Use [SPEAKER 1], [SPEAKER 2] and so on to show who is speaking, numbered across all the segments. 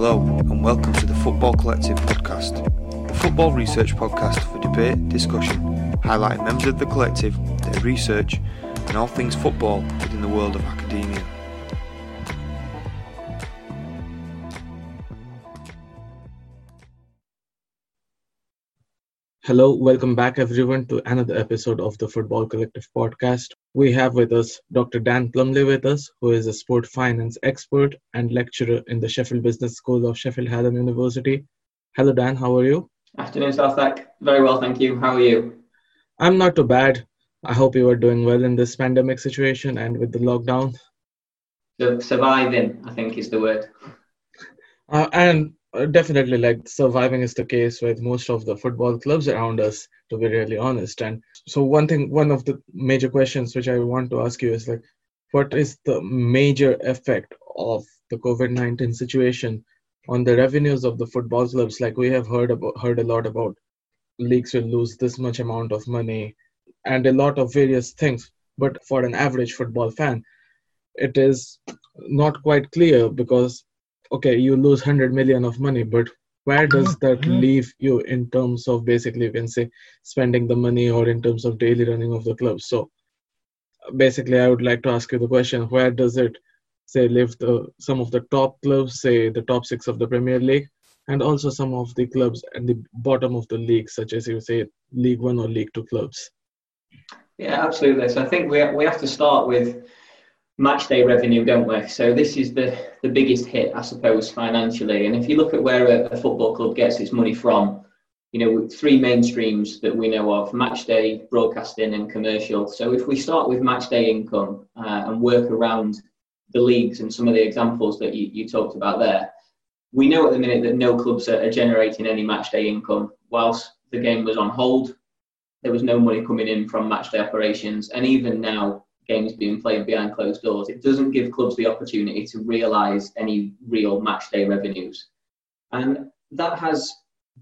[SPEAKER 1] Hello, and welcome to the Football Collective podcast, a football research podcast for debate, discussion, highlighting members of the collective, their research, and all things football within the world of academia.
[SPEAKER 2] Hello, welcome back everyone to another episode of the Football Collective podcast. We have with us Dr. Dan Plumley with us, who is a sport finance expert and lecturer in the Sheffield Business School of Sheffield Hallam University. Hello, Dan, how are you?
[SPEAKER 3] Afternoon, Sarthak. Very well, thank you. How are you?
[SPEAKER 2] I'm not too bad. I hope you are doing well in this pandemic situation and with the lockdown.
[SPEAKER 3] Surviving, I think, is the word.
[SPEAKER 2] Uh, and Uh, definitely like surviving is the case with most of the football clubs around us to be really honest. And so one thing one of the major questions which i want to ask you is like what is the major effect of the covid-19 situation on the revenues of the football clubs? Like we have heard about heard a lot about leagues will lose this much amount of money and a lot of various things. But for an average football fan it is not quite clear because okay you lose 100 million of money but where does that leave you in terms of basically you can say spending the money or in terms of daily running of the club? So basically i would like to ask you the question where does it say leave the some of the top clubs say the top six of the premier league and also some of the clubs at the bottom of the league such as you say league one or league two clubs?
[SPEAKER 3] Yeah absolutely. So i think we, we have to start with match day revenue, don't we? So this is the, the biggest hit, I suppose, financially. And if you look at where a, a football club gets its money from, you know, three main streams that we know of: match day, broadcasting, and commercial. So if we start with match day income uh, and work around the leagues and some of the examples that you, you talked about there, we know at the minute that no clubs are, are generating any match day income. Whilst the game was on hold, there was no money coming in from match day operations, and even now games being played behind closed doors, it doesn't give clubs the opportunity to realise any real match day revenues. And that has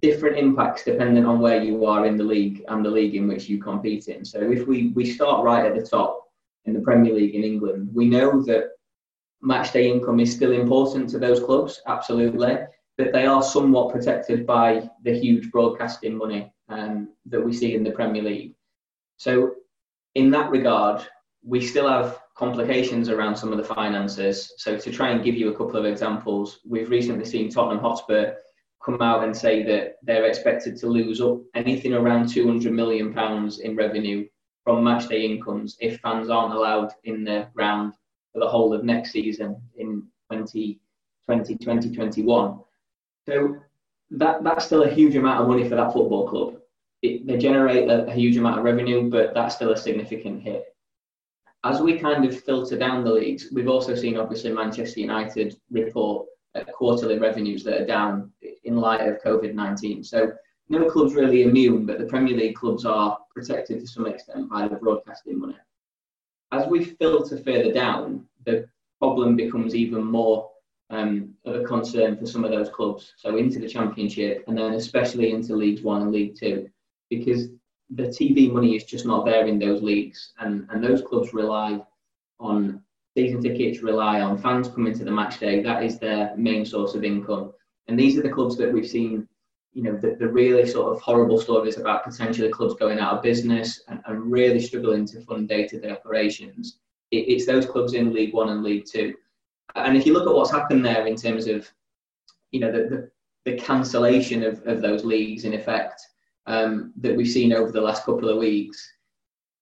[SPEAKER 3] different impacts depending on where you are in the league and the league in which you compete in. So if we, we start right at the top in the Premier League in England, we know that match day income is still important to those clubs, absolutely, but they are somewhat protected by the huge broadcasting money um, that we see in the Premier League. So in that regard, we still have complications around some of the finances. So to try and give you a couple of examples, we've recently seen Tottenham Hotspur come out and say that they're expected to lose up anything around 200 million pounds in revenue from matchday incomes if fans aren't allowed in the ground for the whole of next season in 2020 2021 so that that's still a huge amount of money for that football club. It, they generate a, a huge amount of revenue but that's still a significant hit as we kind of filter down the leagues, we've also seen obviously Manchester United report uh, quarterly revenues that are down in light of COVID 19. So no club's really immune, but the Premier League clubs are protected to some extent by the broadcasting money. As we filter further down, the problem becomes even more um, of a concern for some of those clubs. So into the Championship and then especially into Leagues One and League Two, because the TV money is just not there in those leagues, and, and those clubs rely on season tickets, rely on fans coming to the match day. That is their main source of income. And these are the clubs that we've seen, you know, the, the really sort of horrible stories about potentially clubs going out of business and, and really struggling to fund day to day operations. It, it's those clubs in League One and League Two. And if you look at what's happened there in terms of, you know, the, the, the cancellation of, of those leagues in effect, um, that we've seen over the last couple of weeks,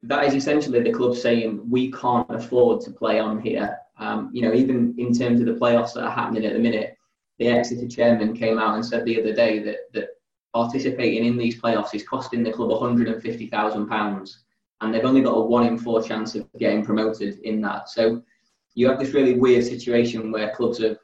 [SPEAKER 3] that is essentially the club saying we can't afford to play on here. Um, you know, even in terms of the playoffs that are happening at the minute, the Exeter chairman came out and said the other day that that participating in these playoffs is costing the club 150,000 pounds, and they've only got a one in four chance of getting promoted in that. So you have this really weird situation where clubs are,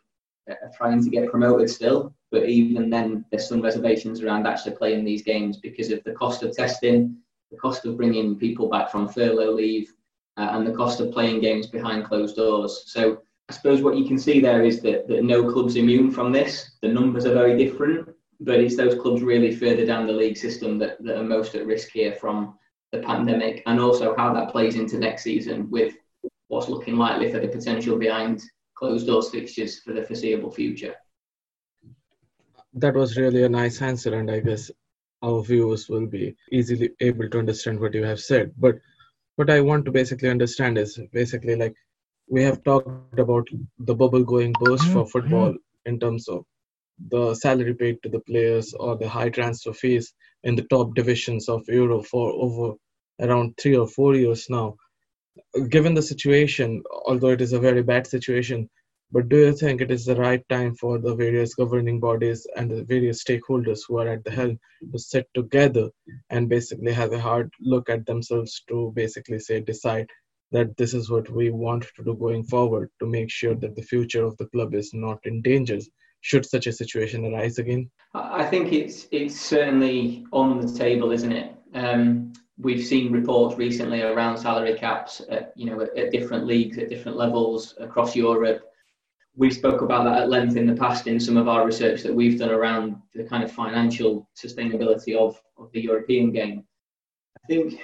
[SPEAKER 3] are trying to get promoted still, but even then, there's some reservations around actually playing these games because of the cost of testing, the cost of bringing people back from furlough leave, uh, and the cost of playing games behind closed doors. So I suppose what you can see there is that, that no club's immune from this. The numbers are very different, but it's those clubs really further down the league system that, that are most at risk here from the pandemic and also how that plays into next season with what's looking likely for the potential behind closed doors fixtures for the foreseeable future.
[SPEAKER 2] that was really a nice answer, and I guess our viewers will be easily able to understand what you have said. But what I want to basically understand is basically like we have talked about the bubble going burst for mm-hmm. football in terms of the salary paid to the players or the high transfer fees in the top divisions of Euro for over around three or four years now. Given the situation, although it is a very bad situation, but do you think it is the right time for the various governing bodies and the various stakeholders who are at the helm to sit together and basically have a hard look at themselves to basically say decide that this is what we want to do going forward to make sure that the future of the club is not in danger should such a situation arise again?
[SPEAKER 3] I think it's it's certainly on the table, isn't it? Um, we've seen reports recently around salary caps, at, you know, at, at different leagues at different levels across Europe We've spoke about that at length in the past in some of our research that we've done around the kind of financial sustainability of, of the European game. I think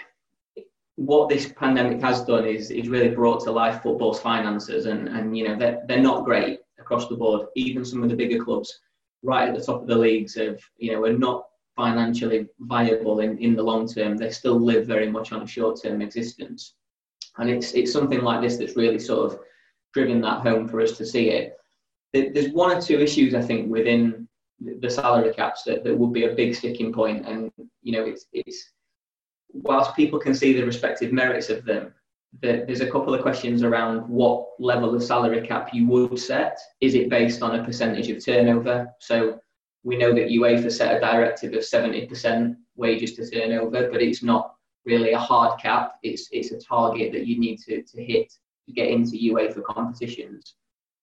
[SPEAKER 3] what this pandemic has done is, is really brought to life football's finances, and, and you know they're, they're not great across the board. Even some of the bigger clubs, right at the top of the leagues, have you know are not financially viable in, in the long term. They still live very much on a short term existence, and it's it's something like this that's really sort of driven that home for us to see it. There's one or two issues I think within the salary caps that, that would be a big sticking point. and you know it's it's whilst people can see the respective merits of them, there's a couple of questions around what level of salary cap you would set. Is it based on a percentage of turnover? So we know that UEFA set a directive of 70% wages to turnover, but it's not really a hard cap. It's it's a target that you need to, to hit to get into UEFA competitions.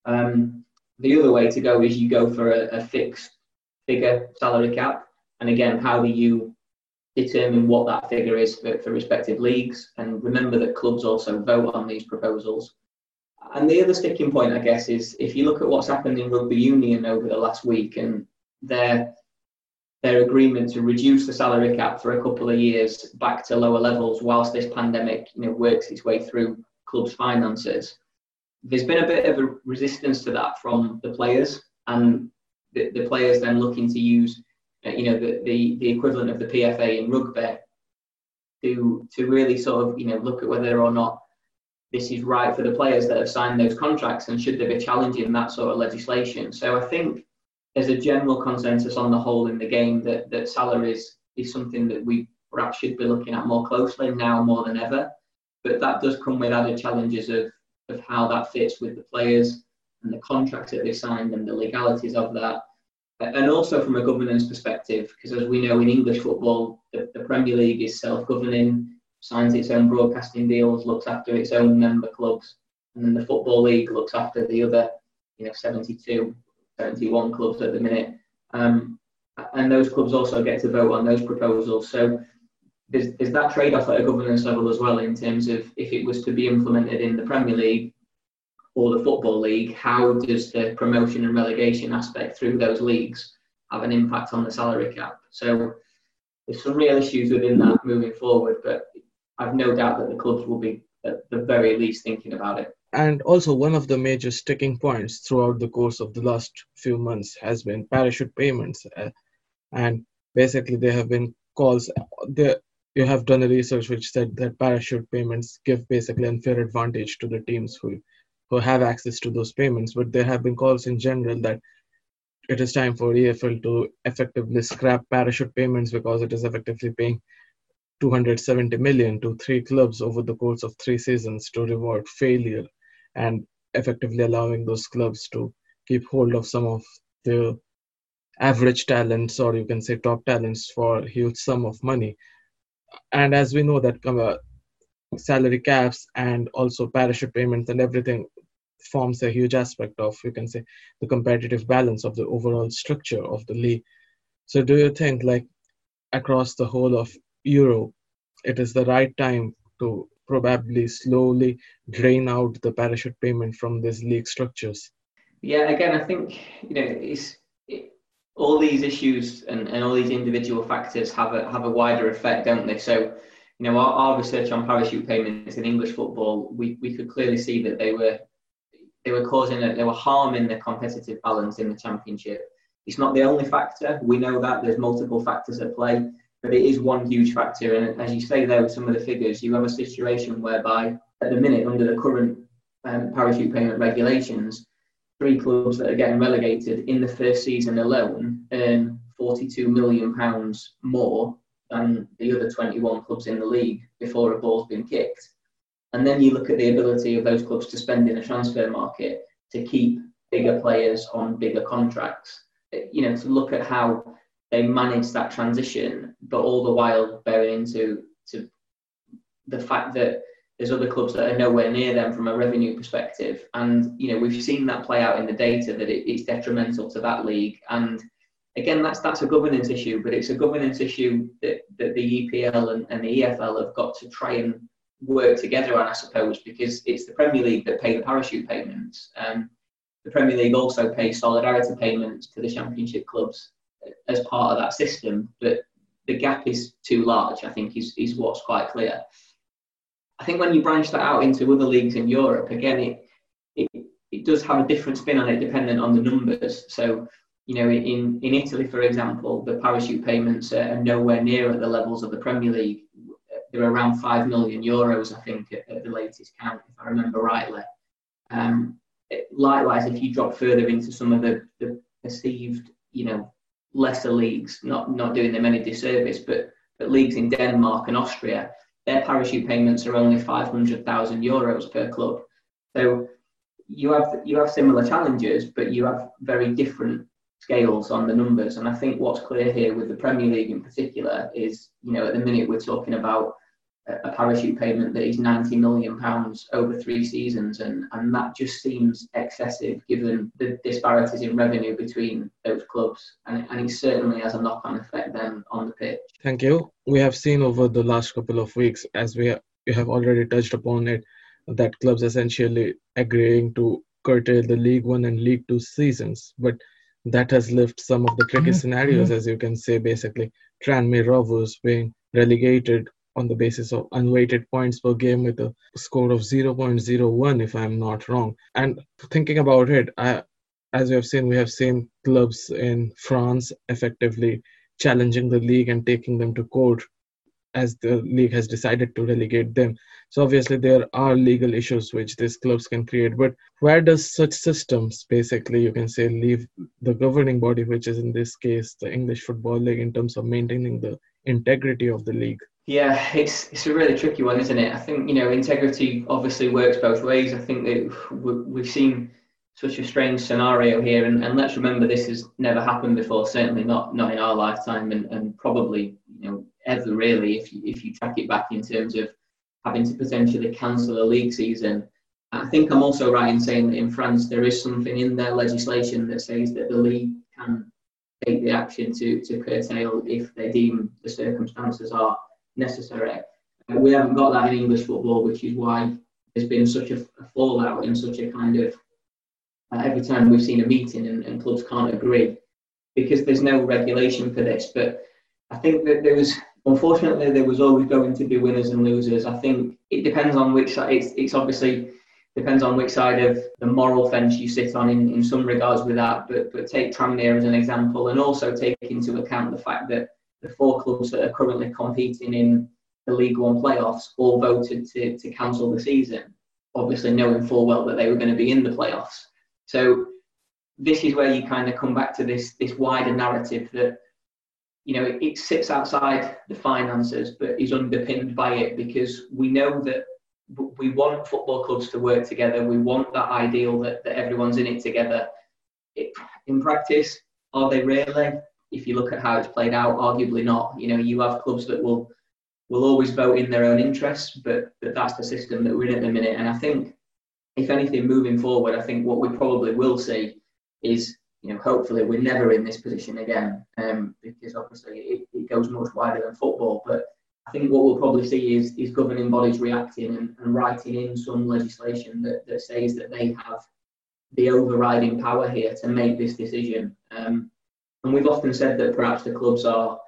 [SPEAKER 3] Um, the other way to go is you go for a, a fixed figure salary cap. And again, how do you determine what that figure is for, for respective leagues? And remember that clubs also vote on these proposals. And the other sticking point, I guess, is if you look at what's happened in rugby union over the last week and their their agreement to reduce the salary cap for a couple of years back to lower levels whilst this pandemic you know works its way through club's finances. There's been a bit of a resistance to that from the players, and the, the players then looking to use, uh, you know, the, the, the equivalent of the PFA in rugby to to really sort of, you know, look at whether or not this is right for the players that have signed those contracts, and should they be challenging that sort of legislation. So I think there's a general consensus on the whole in the game that that salaries is something that we perhaps should be looking at more closely now more than ever but that does come with added challenges of, of how that fits with the players and the contracts that they signed and the legalities of that. And also from a governance perspective, because as we know in English football, the, the Premier League is self governing, signs its own broadcasting deals, looks after its own member clubs, and then the Football League looks after the other, you know, 72, 71 clubs at the minute. Um, and those clubs also get to vote on those proposals. So there's, there's that trade-off at a governance level as well in terms of if it was to be implemented in the Premier League or the Football League, how does the promotion and relegation aspect through those leagues have an impact on the salary cap? So there's some real issues within that moving forward, but I've no doubt that the clubs will be at the very least thinking about it.
[SPEAKER 2] And also, one of the major sticking points throughout the course of the last few months has been parachute payments. Uh, and basically, there have been calls. There, you have done a research which said that parachute payments give basically unfair advantage to the teams who who have access to those payments. But there have been calls in general that it is time for EFL to effectively scrap parachute payments because it is effectively paying 270 million to three clubs over the course of three seasons to reward failure and effectively allowing those clubs to keep hold of some of the average talents or you can say top talents for a huge sum of money. And as we know that uh, salary caps and also parachute payments and everything forms a huge aspect of you can say the competitive balance of the overall structure of the league. So do you think like across the whole of europe it is the right time to probably slowly drain out the parachute payment from these league structures
[SPEAKER 3] yeah again i think you know it's all these issues and, and all these individual factors have a have a wider effect, don't they? So, you know, our, our research on parachute payments in English football, we, we could clearly see that they were they were causing a, they were harming the competitive balance in the championship. it's not the only factor. We know that there's multiple factors at play, but it is one huge factor. And as you say there with some of the figures, you have a situation whereby at the minute under the current um, parachute payment regulations, three clubs that are getting relegated in the first season alone earn 42 million pounds more than the other 21 clubs in the league before a ball's been kicked. And then you look at the ability of those clubs to spend in a transfer market to keep bigger players on bigger contracts. You know, to look at how they manage that transition, but all the while bearing into to the fact that there's other clubs that are nowhere near them from a revenue perspective. And you know, we've seen that play out in the data that it, it's detrimental to that league. And again, that's that's a governance issue, but it's a governance issue that, that the EPL and, and the EFL have got to try and work together on, I suppose, because it's the Premier League that pay the parachute payments. Um, the Premier League also pays solidarity payments to the Championship clubs as part of that system, but the gap is too large. I think is is what's quite clear. I think when you branch that out into other leagues in Europe, again, it it, it does have a different spin on it dependent on the numbers. So you know, in, in Italy, for example, the parachute payments are nowhere near at the levels of the Premier League they're around five million euros, I think, at, at the latest count, if I remember rightly. Um, likewise, if you drop further into some of the, the perceived, you know, lesser leagues, not not doing them any disservice, but but leagues in Denmark and Austria, their parachute payments are only five hundred thousand euros per club. So you have you have similar challenges, but you have very different scales on the numbers. And I think what's clear here with the Premier League in particular is, you know, at the minute we're talking about a parachute payment that is 90 million pounds over three seasons and, and that just seems excessive given the disparities in revenue between those clubs. And, and it certainly has a knock-on effect then on the pitch.
[SPEAKER 2] Thank you. We have seen over the last couple of weeks as we you have already touched upon it that clubs essentially agreeing to curtail the league one and league two seasons. But that has left some of the tricky mm-hmm. scenarios as you can say basically. Tranmere rovers being relegated on the basis of unweighted points per game with a score of 0.01 if i'm not wrong. And thinking about it I, as we have seen we have seen clubs in france effectively challenging the league and taking them to court as the league has decided to relegate them. So obviously there are legal issues which these clubs can create. But where does such systems basically you can say leave the governing body which is in this case the english football league in terms of maintaining the integrity of the league
[SPEAKER 3] yeah, it's it's a really tricky one, isn't it? I think you know integrity obviously works both ways. I think that we've seen such a strange scenario here, and, and let's remember this has never happened before. Certainly not not in our lifetime, and, and probably you know ever really if you, if you track it back in terms of having to potentially cancel a league season. I think I'm also right in saying that in France there is something in their legislation that says that the league can take the action to to curtail if they deem the circumstances are necessary. Uh, we haven't got that in English football, which is why there's been such a, a fallout and such a kind of uh, every time we've seen a meeting and, and, clubs can't agree because there's no regulation for this. But I think that there was, unfortunately, there was always going to be winners and losers. I think it depends on which side. It's, it's obviously depends on which side of the moral fence you sit on in, in some regards with that. But but take Tranmere as an example, and also take into account the fact that the four clubs that are currently competing in the League One playoffs all voted to, to cancel the season, obviously knowing full well that they were going to be in the playoffs. So this is where you kind of come back to this this wider narrative that you know it, it sits outside the finances but is underpinned by it because we know that we want football clubs to work together. We want that ideal that, that everyone's in it together. It, in practice, are they really? If you look at how it's played out, arguably not. You know, you have clubs that will will always vote in their own interests, but, but that's the system that we're in at the minute. And I think, if anything, moving forward, I think what we probably will see is, you know, hopefully we're never in this position again, um, because obviously it, it goes much wider than football. But I think what we'll probably see is, is governing bodies reacting and, and writing in some legislation that, that says that they have the overriding power here to make this decision. Um, and we've often said that perhaps the clubs are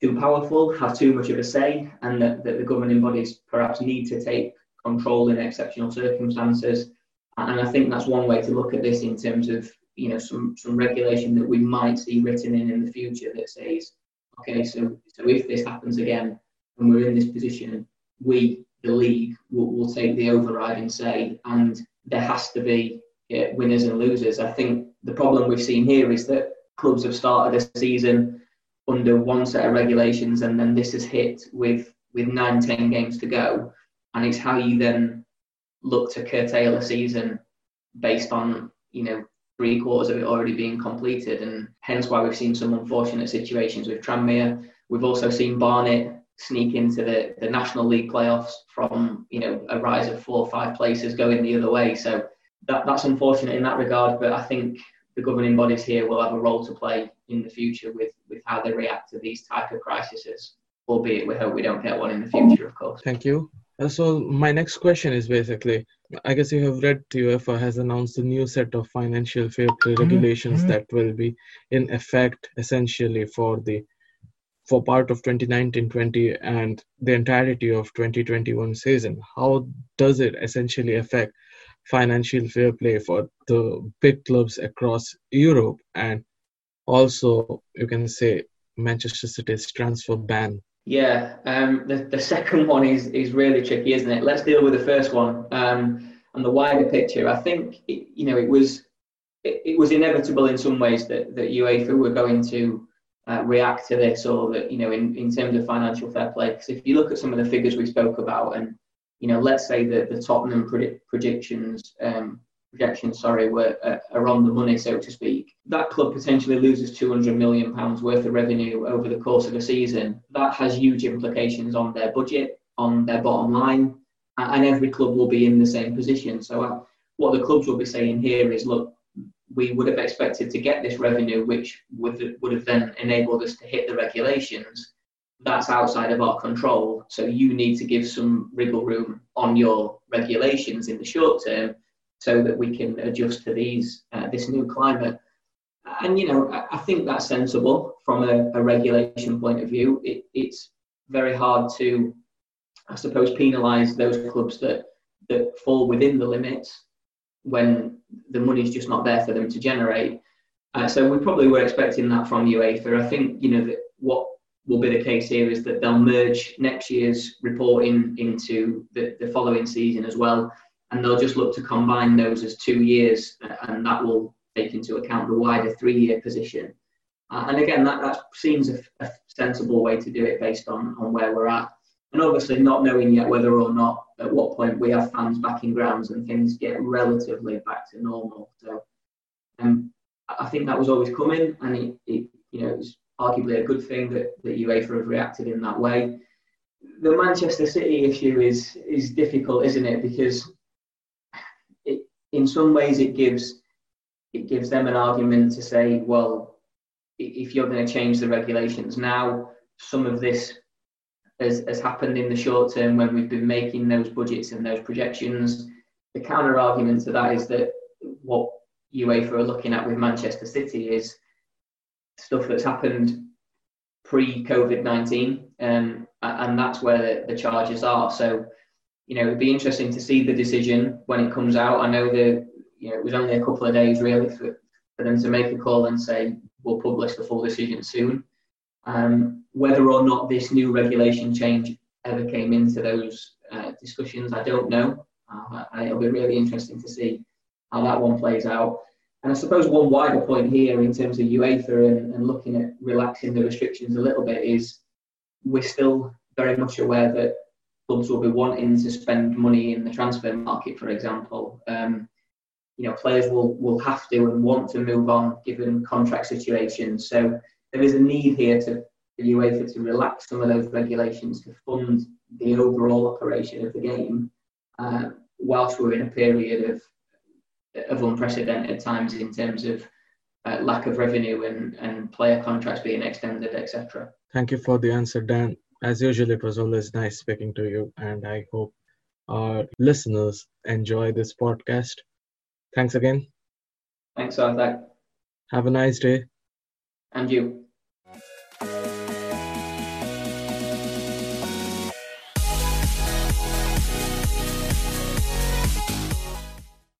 [SPEAKER 3] too powerful, have too much of a say, and that, that the governing bodies perhaps need to take control in exceptional circumstances. And I think that's one way to look at this in terms of you know some some regulation that we might see written in in the future that says, okay, so so if this happens again and we're in this position, we the league will, will take the overriding say, and there has to be yeah, winners and losers. I think the problem we've seen here is that clubs have started a season under one set of regulations, and then this has hit with with nine, ten games to go, and it's how you then look to curtail a season based on you know three quarters of it already being completed, and hence why we've seen some unfortunate situations with Tranmere. We've also seen Barnet sneak into the, the National League playoffs from you know a rise of four or five places going the other way. So that, that's unfortunate in that regard, but I think the governing bodies here will have a role to play in the future with, with how they react to these type of crises, albeit we hope we don't get one in the future, of course.
[SPEAKER 2] Thank you. Uh, so my next question is basically, I guess you have read UEFA has announced a new set of financial fair play mm-hmm. regulations mm-hmm. that will be in effect essentially for the for part of 2019-20 and the entirety of 2021 season. How does it essentially affect financial fair play for the big clubs across Europe and also you can say Manchester City's transfer ban.
[SPEAKER 3] Yeah, um, the, the second one is, is really tricky, isn't it? Let's deal with the first one um, and the wider picture. I think it, you know it was it, it, was inevitable in some ways that, that UEFA were going to uh, react to this, or that you know in, in terms of financial fair play. Because if you look at some of the figures we spoke about and you know, let's say that the Tottenham predict, predictions, um, projections, sorry, were uh, are on the money, so to speak. That club potentially loses 200 million pounds worth of revenue over the course of a season. That has huge implications on their budget, on their bottom line, and every club will be in the same position. So, uh, what the clubs will be saying here is, look, we would have expected to get this revenue, which would would have then enabled us to hit the regulations that's outside of our control. So you need to give some wriggle room on your regulations in the short term so that we can adjust to these uh, this new climate. And you know, I, I think that's sensible from a, a regulation point of view. It, it's very hard to, I suppose, penalise those clubs that that fall within the limits when the money's just not there for them to generate. Uh, so we probably were expecting that from UEFA. I think you know that what will be the case here is that they'll merge next year's reporting into the, the following season as well. And they'll just look to combine those as two years, and that will take into account the wider three year position. Uh, and again, that, that seems a, a, sensible way to do it based on, on where we're at. And obviously, not knowing yet whether or not at what point we have fans back in grounds and things get relatively back to normal. So um, I think that was always coming, and it, it you know, it was arguably a good thing that, that UEFA have reacted in that way. The Manchester City issue is is difficult, isn't it? Because it, in some ways it gives it gives them an argument to say, well, if you're going to change the regulations now, some of this has, has happened in the short term when we've been making those budgets and those projections. The counter argument to that is that what UEFA are looking at with Manchester City is stuff that's happened pre COVID 19, um, and that's where the, the, charges are. So, you know, it'd be interesting to see the decision when it comes out. I know that, you know, it was only a couple of days really for, for them to make a call and say, we'll publish the full decision soon. Um, whether or not this new regulation change ever came into those uh, discussions, I don't know. Uh, it'll be really interesting to see how that one plays out. And I suppose one wider point here in terms of UEFA and, and looking at relaxing the restrictions a little bit is we're still very much aware that clubs will be wanting to spend money in the transfer market, for example. Um, you know, players will, will have to and want to move on given contract situations. So there is a need here to for UEFA to relax some of those regulations to fund the overall operation of the game, uh, whilst we're in a period of of unprecedented times in terms of uh, lack of revenue and, and player contracts being extended, etc.
[SPEAKER 2] Thank you for the answer, Dan. As usual, it was always nice speaking to you, and I hope our listeners enjoy this podcast. Thanks again.
[SPEAKER 3] Thanks, Sarthak.
[SPEAKER 2] Have a nice day.
[SPEAKER 3] And you.